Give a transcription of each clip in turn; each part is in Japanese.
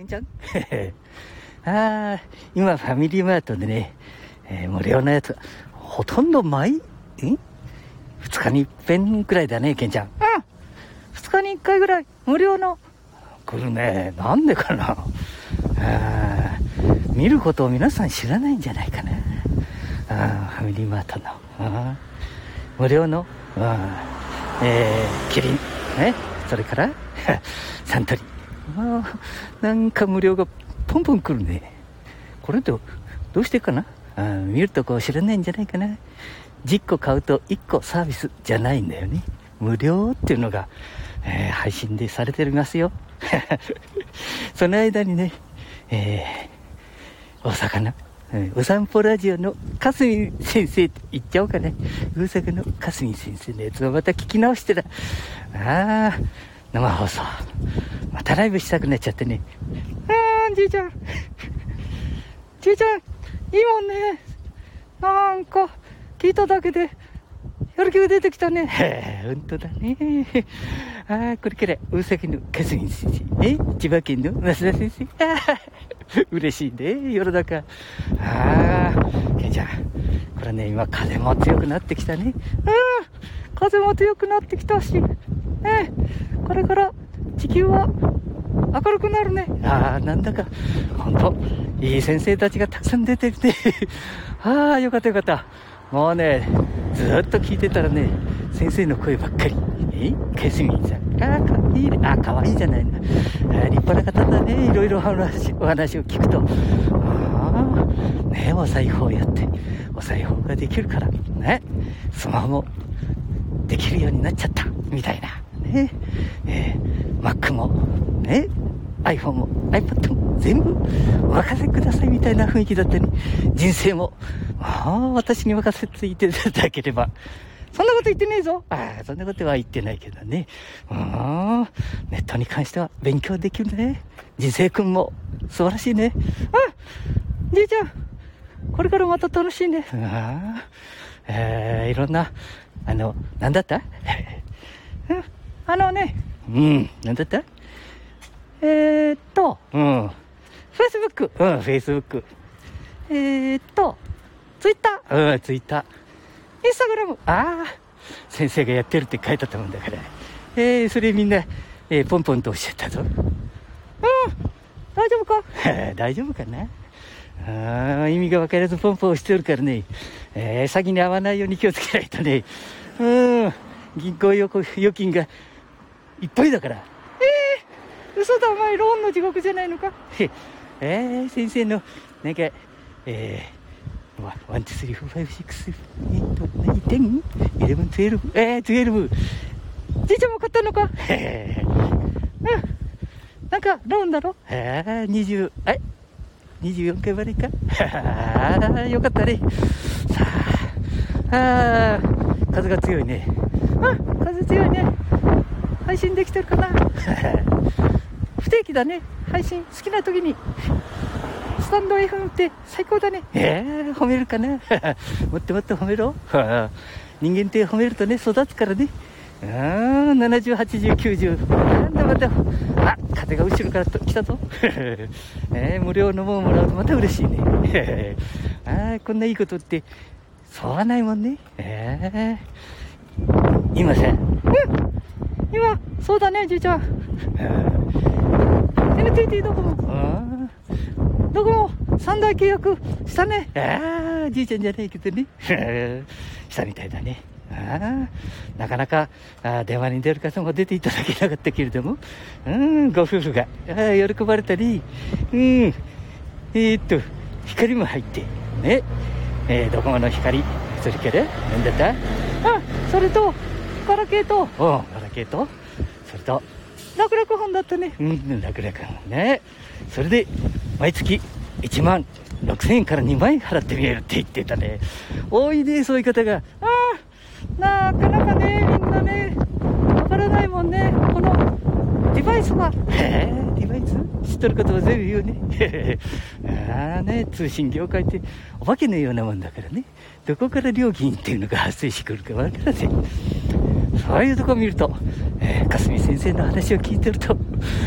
けんちゃんああ、今ファミリーマートでね、えー、無料のやつ、ほとんど毎、ん二日に一遍くらいだね、けんちゃん。うん。二日に一回ぐらい無料の。来るね。なんでかな。あ見ることを皆さん知らないんじゃないかな。あファミリーマートの。あ無料の、あえー、キリン。ね。それからサントリー。あなんか無料がポンポン来るね。これってどうしてかな？あ見るとこ知らないんじゃないかな。10個買うと1個サービスじゃないんだよね。無料っていうのが、えー、配信でされてますよ。その間にね、えー、大阪の、お散歩ラジオのかすみ先生って言っちゃおうかね。大阪のかすみ先生のやつをまた聞き直してた。ああ、生放送。またライブしたくなっちゃってね。あー、じいちゃん。じいちゃん、いいもんね。なんか、聞いただけで、やる気が出てきたね。へえ、ほんとだね。ああ、これから大阪のかすみ先生。え千葉県の増田先生。ああ、嬉しいね、世の中。ああ、ケンちゃん。これね、今風も強くなってきたね。ああ、風も強くなってきたし。ねこれから地球は明るくなるね。ああ、なんだか、ほんと、いい先生たちがたくさん出てきて、ああ、よかったよかった。もうね、ずっと聞いてたらね、先生の声ばっかり。え？ケスミンさん。ああ、か？いいね。ああ、かわいいじゃないな。あ立派な方だね。いろいろお話お話を聞くと。ああ、ねお裁縫やって、お裁縫ができるから、ね、スマホもできるようになっちゃった。みたいな。ね、えー、Mac も、ね、iPhone も iPad も全部お任せくださいみたいな雰囲気だったり、人生も、ああ、私に任せていていただければ、そんなこと言ってねえぞ。ああ、そんなことは言ってないけどね。ああ、ネットに関しては勉強できるね。人生君も素晴らしいね。あじいちゃん、これからまた楽しいね。ああ、えー、いろんな、あの、なんだった？あのね、うん、なんだったえー、っと、うん。フェイスブック。うん、フェイスブック。えー、っと、ツイッター。うん、ツイッター。インスタグラム。ああ、先生がやってるって書いてあったもんだから。えー、それみんな、えー、ポンポンとおっしゃったぞ。うん、大丈夫か？大丈夫かな？あ意味が分からずポンポンしてるからね、えー、詐欺に遭わないように気をつけないとね、うん、銀行預金がいっぱいだから。嘘だお前ローンの地獄じゃないのか？えー、先生のなんかえー、 one、two、three、four、five、six、えっと、何、 ten eleven、twelve、えー、 twelve。じいちゃんも買ったのか？へえ。うん。なんか、ローンだろ？へえ、二十、え24回までか？ああ、よかったね。さあ、ああ、風が強いね。あ、風強いね。配信できてるかな？不定期だね。配信好きな時に。スタンド FM って最高だね。えー、褒めるかな？もっともっと褒めろ。人間って褒めるとね、育つからね。あー、70、80、90。なんだまた、あ、風が後ろから来たぞ。えー、無料のもんもらうとまた嬉しいね。あー、こんないいことって、そうはないもんね。えー、今さ、うん今、そうだね、じいちゃん。NTT ドコモ。ドコモ、3台契約したね。ああ、じいちゃんじゃないけどね。したみたいだね。あなかなかあ電話に出る方も出ていただけなかったけれども、うん、ご夫婦があ喜ばれたり、うん、えー、っと、光も入って、ね、えー、ドコモの光、それから、なんだった？あ、それと、ガラケーと、ガラケーと、それと、楽々本だったね。うん、楽々本ね。それで、毎月1万6000円から2万円払ってみえるって言ってたね。多いね、そういう方が。ああ、なかなかね、みんなね、わからないもんね。このデバイスは？へえ、デバイス？知っとることは全部言うね。ああね、通信業界ってお化けのようなもんだからね。どこから料金っていうのが発生してくるかわからせん。そういうとこ見ると、えー、かすみ先生の話を聞いてると、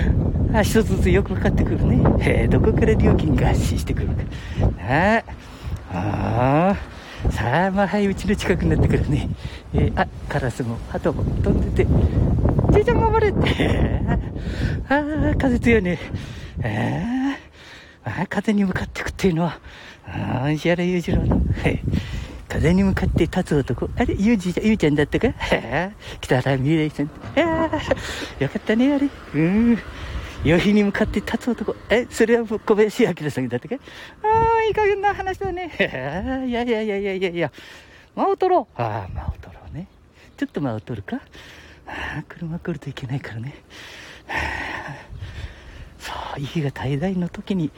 あ一つずつよく分かってくるね。えー、どこから料金が発信してくるか。ああ。さあ、まあ、はい、うちの近くになってくるね。えー、あ、カラスも、鳩も飛んでて、じいちゃん守れって。ああ、風強いね。ああ、風に向かってくっていうのは、ああ、石原裕次郎の、風に向かって立つ男。あれ、ゆうじ、ゆうちゃんだったか？北原未来さん。よかったね、あれ。うん。夕日に向かって立つ男。え、それは小林明さんだったか？ああ、いい加減な話だね。いやいやいやいやいやいや。間を取ろう。ああ、間を取ろうね。ちょっと間を取るか？ああ、車来るといけないからね。そう、息が怠大の時に、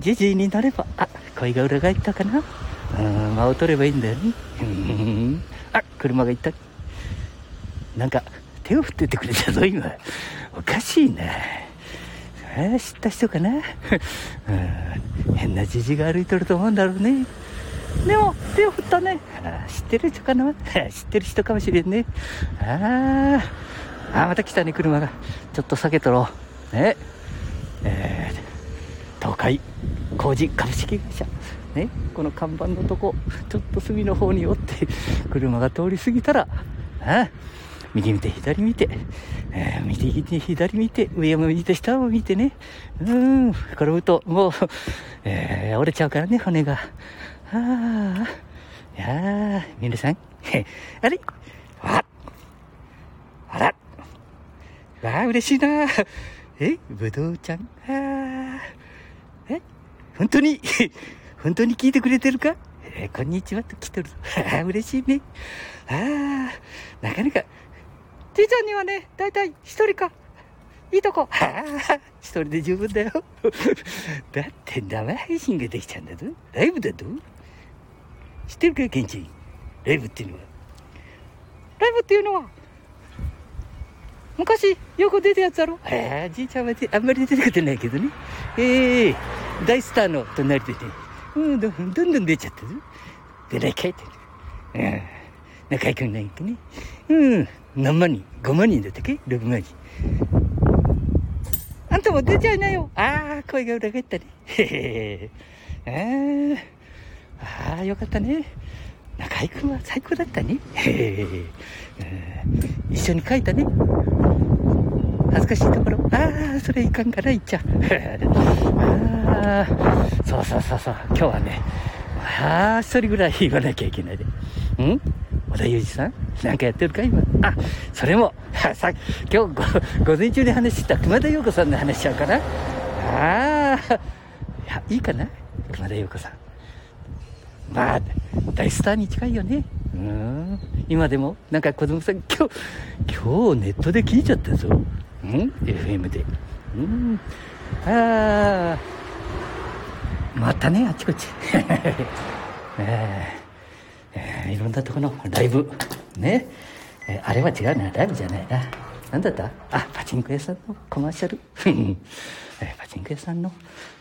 じじいになれば、あ、声が裏返ったかな？うん、間を取ればいいんだよね。あ、車が行った。なんか、手を振っててくれたぞ、今。おかしいな。え知った人かな、うん、変なじじが歩いとると思うんだろうね。でも、手を振ったね。あ知ってる人かな知ってる人かもしれんね。ああ、また来たね、車が。ちょっと避けとろう。ね。えー、東海工事株式会社。ね、この看板のとこ、ちょっと隅の方に寄って、車が通り過ぎたら、ああ右見て左見て、えー、右見て左見て、上も見て下も見てね、うん、転ぶともう、えー、折れちゃうからね、骨が。ああ、いやー、皆さん、あれ？ああらわあ、嬉しいな。えぶどうちゃん？あえ本当に？本当に聞いてくれてるか？えー、こんにちはと来てるぞ。嬉しいね。ああ、なかなか、じいちゃんにはね、だいたい一人か。いいとこ。一人で十分だよ。だって生配信ができちゃうんだぞ。ライブだぞ。知ってるか、ケンチライブっていうのは。ライブっていうのは、昔よく出たやつだろ？ああ、じいちゃんはあんまり出てくれないけどね。ええー、大スターの隣でね、うんどんどんどん出ちゃったぞ。出ないかいって。うん。仲良くないけね。うん。何万人 ?5 万人だったっけ ?6 万人。あんたも出ちゃいなよ。ああ、声が裏返ったね。へへへ。ああ、よかったね。中居君は最高だったね。へへへ。一緒に書いたね。恥ずかしいところ。ああ、それいかんから言っちゃう。ああ、そうそうそうそう。今日はね、ああ、一人ぐらい言わなきゃいけないで。ん？小田裕二さん？なんかやってるか？今？あ、それも、さ今日午前中に話した熊田陽子さんの話しちゃうかな？ああ、い、いいかな？熊田陽子さん。まあ、大スターに近いよね。うん。今でも、なんか子供さん、今日、今日ネットで聞いちゃったぞ。ん ?FM で。うん。ああ、またね、あちこち。えーえー、いろんなところのライブ、ね、えー、あれは違うな、ライブじゃないな。なんだった？あ、パチンコ屋さんの？コマーシャル？えー、パチンコ屋さんの、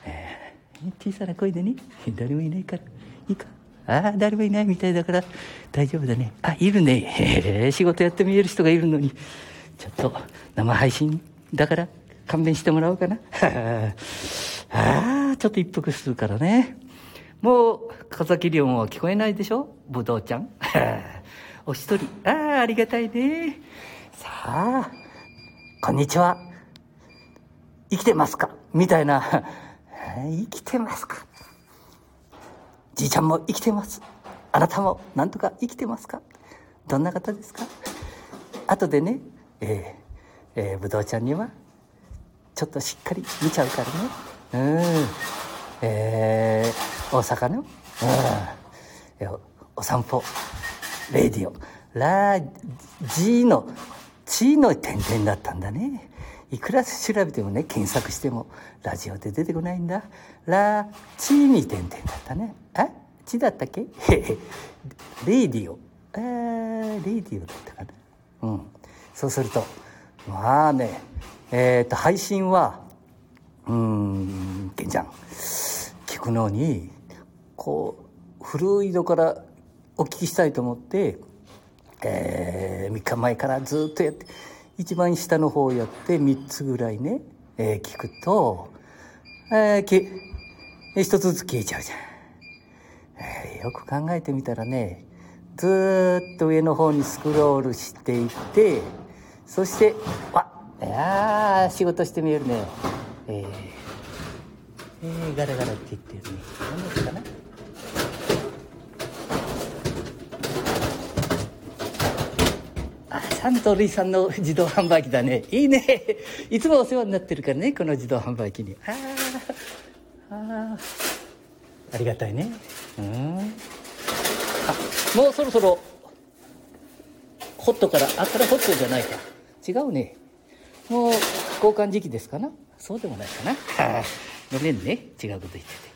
えー、小さな声でね、誰もいないから、いいか？ああ、誰もいないみたいだから大丈夫だね。あ、いるね。えー、仕事やってみえる人がいるのに、ちょっと生配信だから勘弁してもらおうかな。ああ、ちょっと一服するからね。もう、風崎亮も聞こえないでしょ？ぶどうちゃん。お一人。ああ、ありがたいね。さあ、こんにちは。生きてますか？みたいな。生きてますか？じいちゃんも生きてます。あなたもなんとか生きてますか？どんな方ですか？後でね、えー、えー、ぶどうちゃんには、ちょっとしっかり見ちゃうからね。うん。えー、大阪の、うん、お散歩、レディオ、ラジの、チーの点々だったんだね。いくら調べてもね、検索しても、ラジオで出てこないんだ。ラ、チーに点々だったね。あチだったっけ？レディオ。えー、レディオだったかな。うん。そうすると、まあね、えっ、と、配信は、うん、けんちゃん。聞くのにこう古いのからお聞きしたいと思って、えー、3日前からずっとやって一番下の方をやって3つぐらいね、えー、聞くと、えー、き、一つずつ消えちゃうじゃん。えー、よく考えてみたらね、ずっと上の方にスクロールしていって、そして、あ、いや仕事してみえるね。えー、えー、ガラガラって言ってるね。何ですかな？あ、サントリーさんの自動販売機だね。いいね。いつもお世話になってるからね、この自動販売機に。ああ、あありがたいね。うん。あ、もうそろそろ、ホットから、あ、これホットじゃないか。違うね。もう交換時期ですかなそうでもないかな。はあ、ごめんね。違うこと言ってて。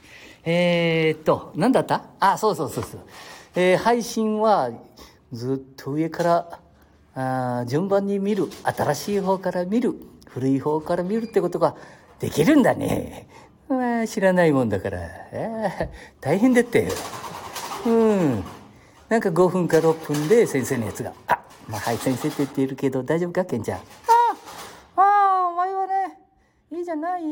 えー、っと、何だった？あ、そうそうそうそう。えー、配信はずっと上からあ順番に見る。新しい方から見る。古い方から見るってことができるんだね。まあ、知らないもんだから。あ大変だったよ。うん。なんか5分か6分で先生のやつが、あ、まあ、はい、先生って言っているけど大丈夫か、ケンちゃん？いいじゃない？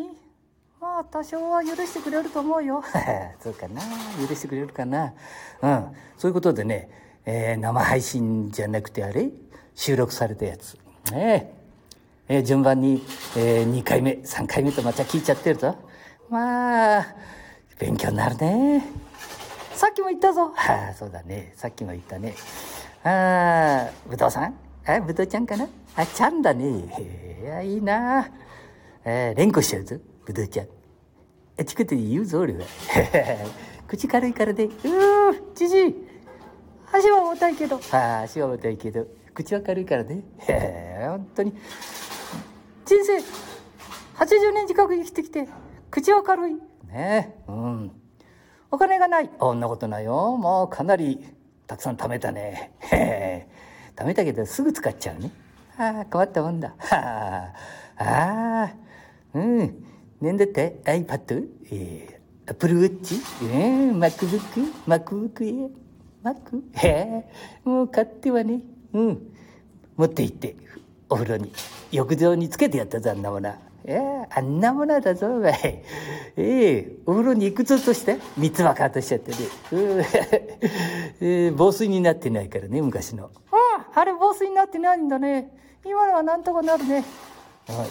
まあ多少は許してくれると思うよ。そうかな。許してくれるかな。うん。そういうことでね、えー、生配信じゃなくてあれ？収録されたやつ。ね。えー、順番に、えー、2回目3回目とまた聞いちゃってるぞ。まあ勉強になるね。さっきも言ったぞ。は あそうだね。さっきも言ったねああぶどうさん？あぶどうちゃんかな？あちゃんだねいやいいなえー、連呼しちゃうぞ、ぶどうちゃん。あちこちで言うぞ、俺は。口軽いからで、うー、じじい。足は重たいけど。あ、足は重たいけど、口は軽いからね。へえ、本当に。人生、80年近く生きてきて、口は軽い。ねうん。お金がない。そんなことないよ。もうかなり、たくさん貯めたね。へえ。貯めたけど、すぐ使っちゃうね。ああ、変わったもんだ。はあ、ああ。うん。なんだって ?iPad? えー、Apple Watch? えー、MacBook? MacBook Air? Mac? へえ、もう買ってはね、うん。持って行って、お風呂に、浴場につけてやったぞ、あんなもの。えー、あんなものだぞ、お前。ええー、お風呂に行くぞとして、三つかとしちゃってね。えー、防水になってないからね、昔の。ああ、あれ防水になってないんだね。今のはなんとかなるね。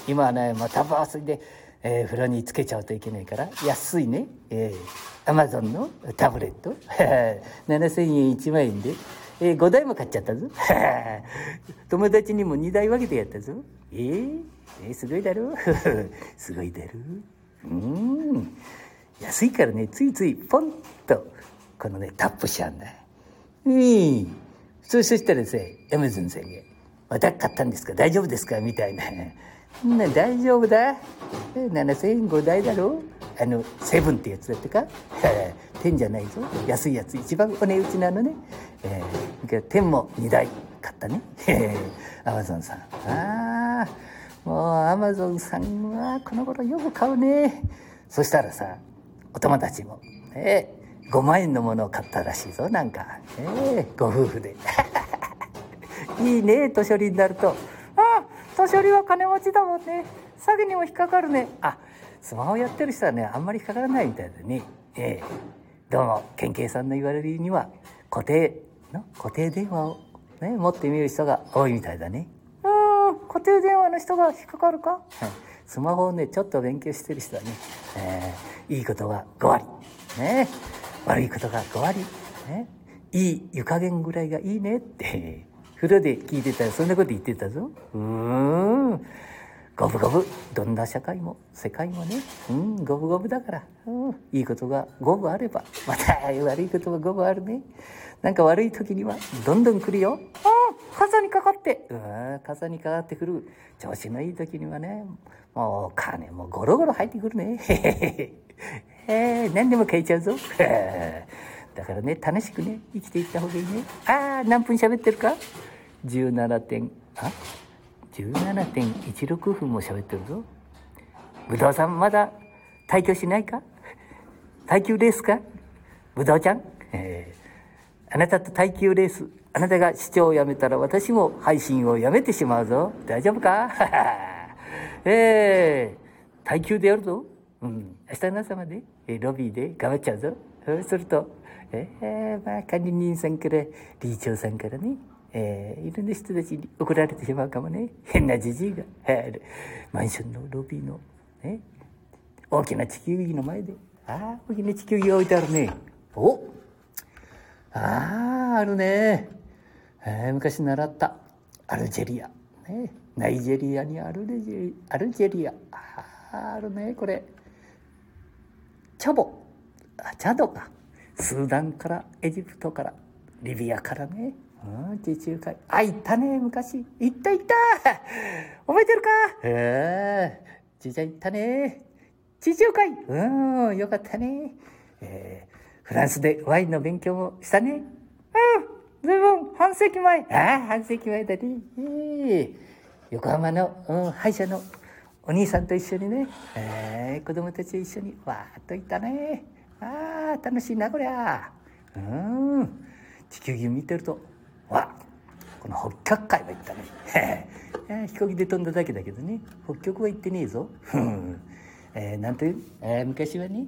今はね、また防水で、えー、風呂につけちゃうといけないから、安いね、えー、アマゾンのタブレット、7000円1万円で、えー、5台も買っちゃったぞ。友達にも2台分けてやったぞ。えー、えー、すごいだろ？すごいだろ？うん。安いからね、ついついポンと、このね、タップしちゃうんだ。うん。そしたらさ、アマゾンさんが、また買ったんですか？大丈夫ですか？みたいな。な大丈夫だ。7000円5台だろ？あのセブンってやつだってか？10じゃないぞ。安いやつ一番お値打ちなのね、えー、10も2台買ったね。アマゾンさん。ああもうアマゾンさんはこの頃よく買うね。そしたらさお友達もえー、5万円のものを買ったらしいぞ。なんかえー、ご夫婦で。いいね年寄りになると。あ年寄りは金持ちだもんね。詐欺にも引っかかるね。あスマホやってる人はねあんまり引っかからないみたいだね。ええ。どうも県警さんの言われるには固定の固定電話をね持ってみる人が多いみたいだね。固定電話の人が引っかかるか、スマホをねちょっと勉強してる人はね、えー、いいことが5割ね悪いことが5割ねいい湯加減ぐらいがいいねって風呂で聞いてたらそんなこと言ってたぞ。うーん。五分五分。どんな社会も世界もね。うん、五分五分だから。うん、いいことが五分あれば、また悪いことが五分あるね。なんか悪い時にはどんどん来るよ。ああ、傘にかかって。うん、傘にかかってくる。調子のいい時にはね、もう金もゴロゴロ入ってくるね。へへへ。えー、何でも書いちゃうぞ。だからね、楽しくね、生きていった方がいいね。ああ、何分喋ってるか？17点あ？17.16分も喋ってるぞぶどうさんまだ退去しないか？耐久レースか？ぶどうちゃん、えー、あなたと耐久レースあなたが視聴をやめたら私も配信をやめてしまうぞ大丈夫か？え えー、耐久でやるぞ。うん。明日の朝まで、えロビーで頑張っちゃうぞ。そうすると、えー、まあ、管理人さんから、理事長さんからね、えー、いろんな人たちに怒られてしまうかもね。変なじじいが、えー、マンションのロビーの、ね、大きな地球儀の前で、ああ、大きな地球儀が置いてあるね。おああ、あるね。えー、昔習ったアルジェリア。ね、ナイジェリアにアルジェリアルジェリア。あ、るね、これ。チャボ。あ、チャドか。スーダンからエジプトからリビアからね。うん、地中海。あ、行ったね、昔。行った行った覚えてるか？ええ、じいちゃん行ったね。地中海。うん、よかったね。えー、フランスでワインの勉強もしたね。ずいぶん半世紀前。ああ、半世紀前だね。横浜の、うん、歯医者のお兄さんと一緒にね、えー、子供たちと一緒にわーっと行ったね。ああ、楽しいな、こりゃ。うん。地球儀見てると、わこの北極海は行ったね。飛行機で飛んだだけだけどね、北極は行ってねえぞ。えー、なんという、えー、昔はね、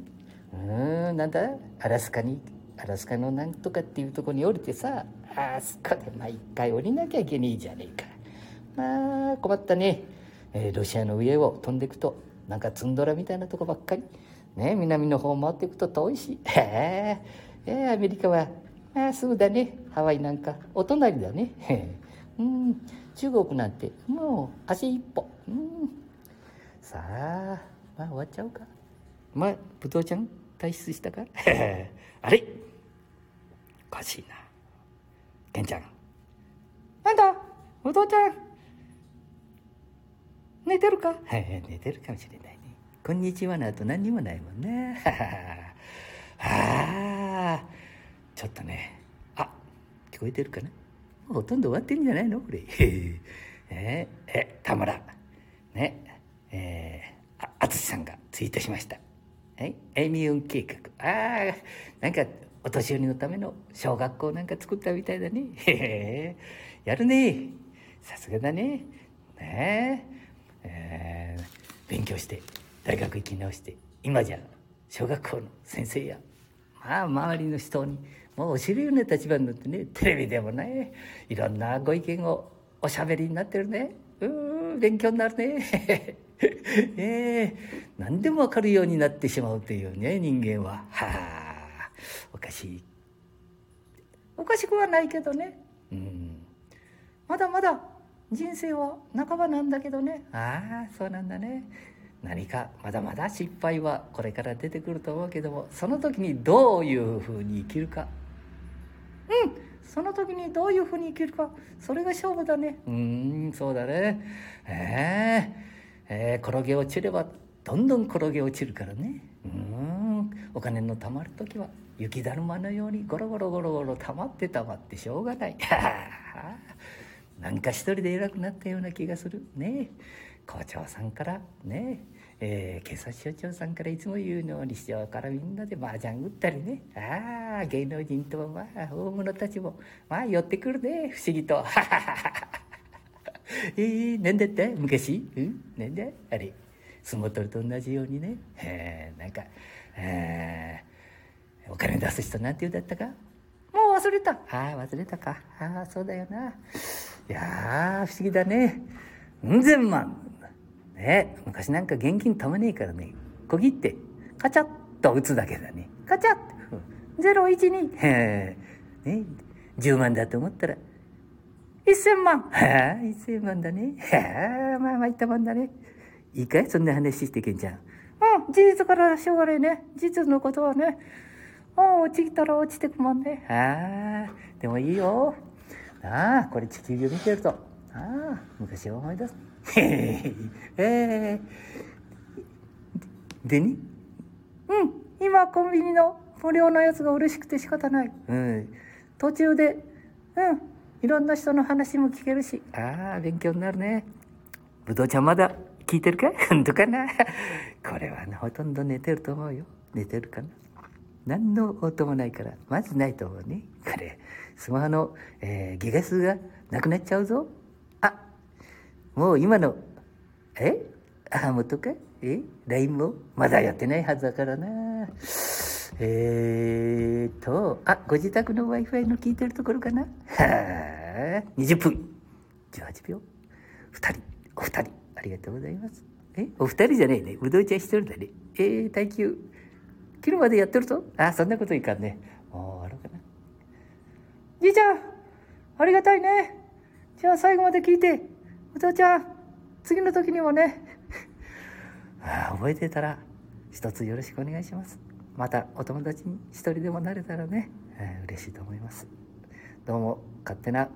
うん、なんだ、アラスカに、アラスカのなんとかっていうとこに降りてさ、あそこで毎回降りなきゃいけねえじゃねえか。まあ、困ったね。えー、ロシアの上を飛んでいくと、なんかツンドラみたいなとこばっかり。ね、南の方回っていくと遠いし。え、え、アメリカは、まあ、すぐだね。ハワイなんか、お隣だね。うん、中国なんて、もう足一歩。うん、さあ、まあ終わっちゃうか。まあ、ぶどうちゃん、退出したか？あれ？おかしいな。ケンちゃん。なんだぶどうちゃん。寝てるか寝てるかもしれないね。こんにちはの後何にもないもんね。はあ、ちょっとね。あ、聞こえてるかなほとんど終わってんじゃないのこれ。ええ、田村。ね。えー、あ、淳さんがツイートしました。はい。エミュン計画。ああ、なんか、お年寄りのための小学校なんか作ったみたいだね。へ へやるね。さすがだね。ねえ。えー、勉強して、大学行き直して、今じゃ小学校の先生や、まあ周りの人に、もう教えるような立場になってね、テレビでもね、いろんなご意見をおしゃべりになってるね。うん、勉強になるね。え え何でもわかるようになってしまうというね、人間は。はあ、かしい。おかしくはないけどね。うん。まだまだ人生は半ばなんだけどね。ああ、そうなんだね。何かまだまだ失敗はこれから出てくると思うけども、その時にどういうふうに生きるか。うん。その時にどういうふうに生きるか。それが勝負だね。うん、そうだね。ええーえー、転げ落ちればどんどん転げ落ちるからねうんお金の貯まる時は雪だるまのようにゴロゴロゴロゴロ溜まって溜まってしょうがない。なんか一人で偉くなったような気がする。ね校長さんからね。えー、警察署長さんからいつも言うのに市長からみんなで麻雀打ったりね。ああ芸能人とはまあ大物たちもまあ寄ってくるね。不思議と。えー、なんだった昔？うん？なんだあれ相撲取りと同じようにね、えー、なんか、えー、お金出す人なんて言うだったか？もう忘れた。ああ忘れたか。ああそうだよな。いや不思議だね。うん千万。ね昔なんか現金たまねえからね。小切ってカチャッと打つだけだね。カチャッ012へえね10万だと思ったら。1000万。はあ、1000万だね。はあ、まあまあ言ったもんだね。いいかい？そんな話してけんちゃん。うん、事実からしょうがないね。事実のことはね。うん、落ちたら落ちてくもんね。ああ、でもいいよ。ああ、これ地球儀見てると。ああ、昔を思い出す。へへえでに？うん、今コンビニの無料のやつが嬉しくて仕方ない。うん、途中で、うん、いろんな人の話も聞けるし、ああ、勉強になるね。ぶどうちゃんまだ聞いてるか？本当かな？これはね、ほとんど寝てると思うよ。寝てるかな？何の音もないから、まずないと思うね。これ、スマホの、えー、ギガ数がなくなっちゃうぞ。あ、もう今の、え？あ、もとか？え ?LINE も？まだやってないはずだからな。えーと、あ、ご自宅の Wi-Fi の聞いてるところかな？はあ、20分、18秒。2人、お二人、りがとうございます。えお二人じゃねえね。うどんちゃん一人だね。えー、耐久。昨日までやってるぞ。あ、そんなこといかんね。もう、あるかな。じいちゃん、ありがたいね。じゃあ最後まで聞いて。お父ちゃん、次の時にもね。あ覚えてたら、一つよろしくお願いします。またお友達に一人でもなれたらね、えー、嬉しいと思います。どうも勝手な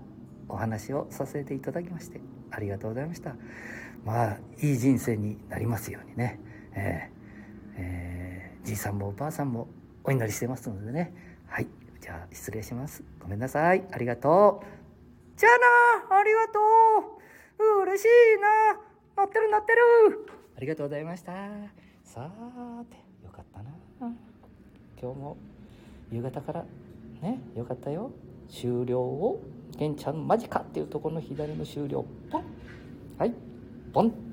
お話をさせていただきましてありがとうございました。まあいい人生になりますようにね、えーえー、じいさんもおばあさんもお祈りしてますのでね。はい。じゃあ失礼します。ごめんなさい。ありがとう。じゃあな。ありがとう。嬉しいな。乗ってる乗ってる。ありがとうございました。さーてよかったな。今日も夕方からねよかったよ。終了を玄ちゃんマジかっていうところの左の終了。ポン。はい。ポン。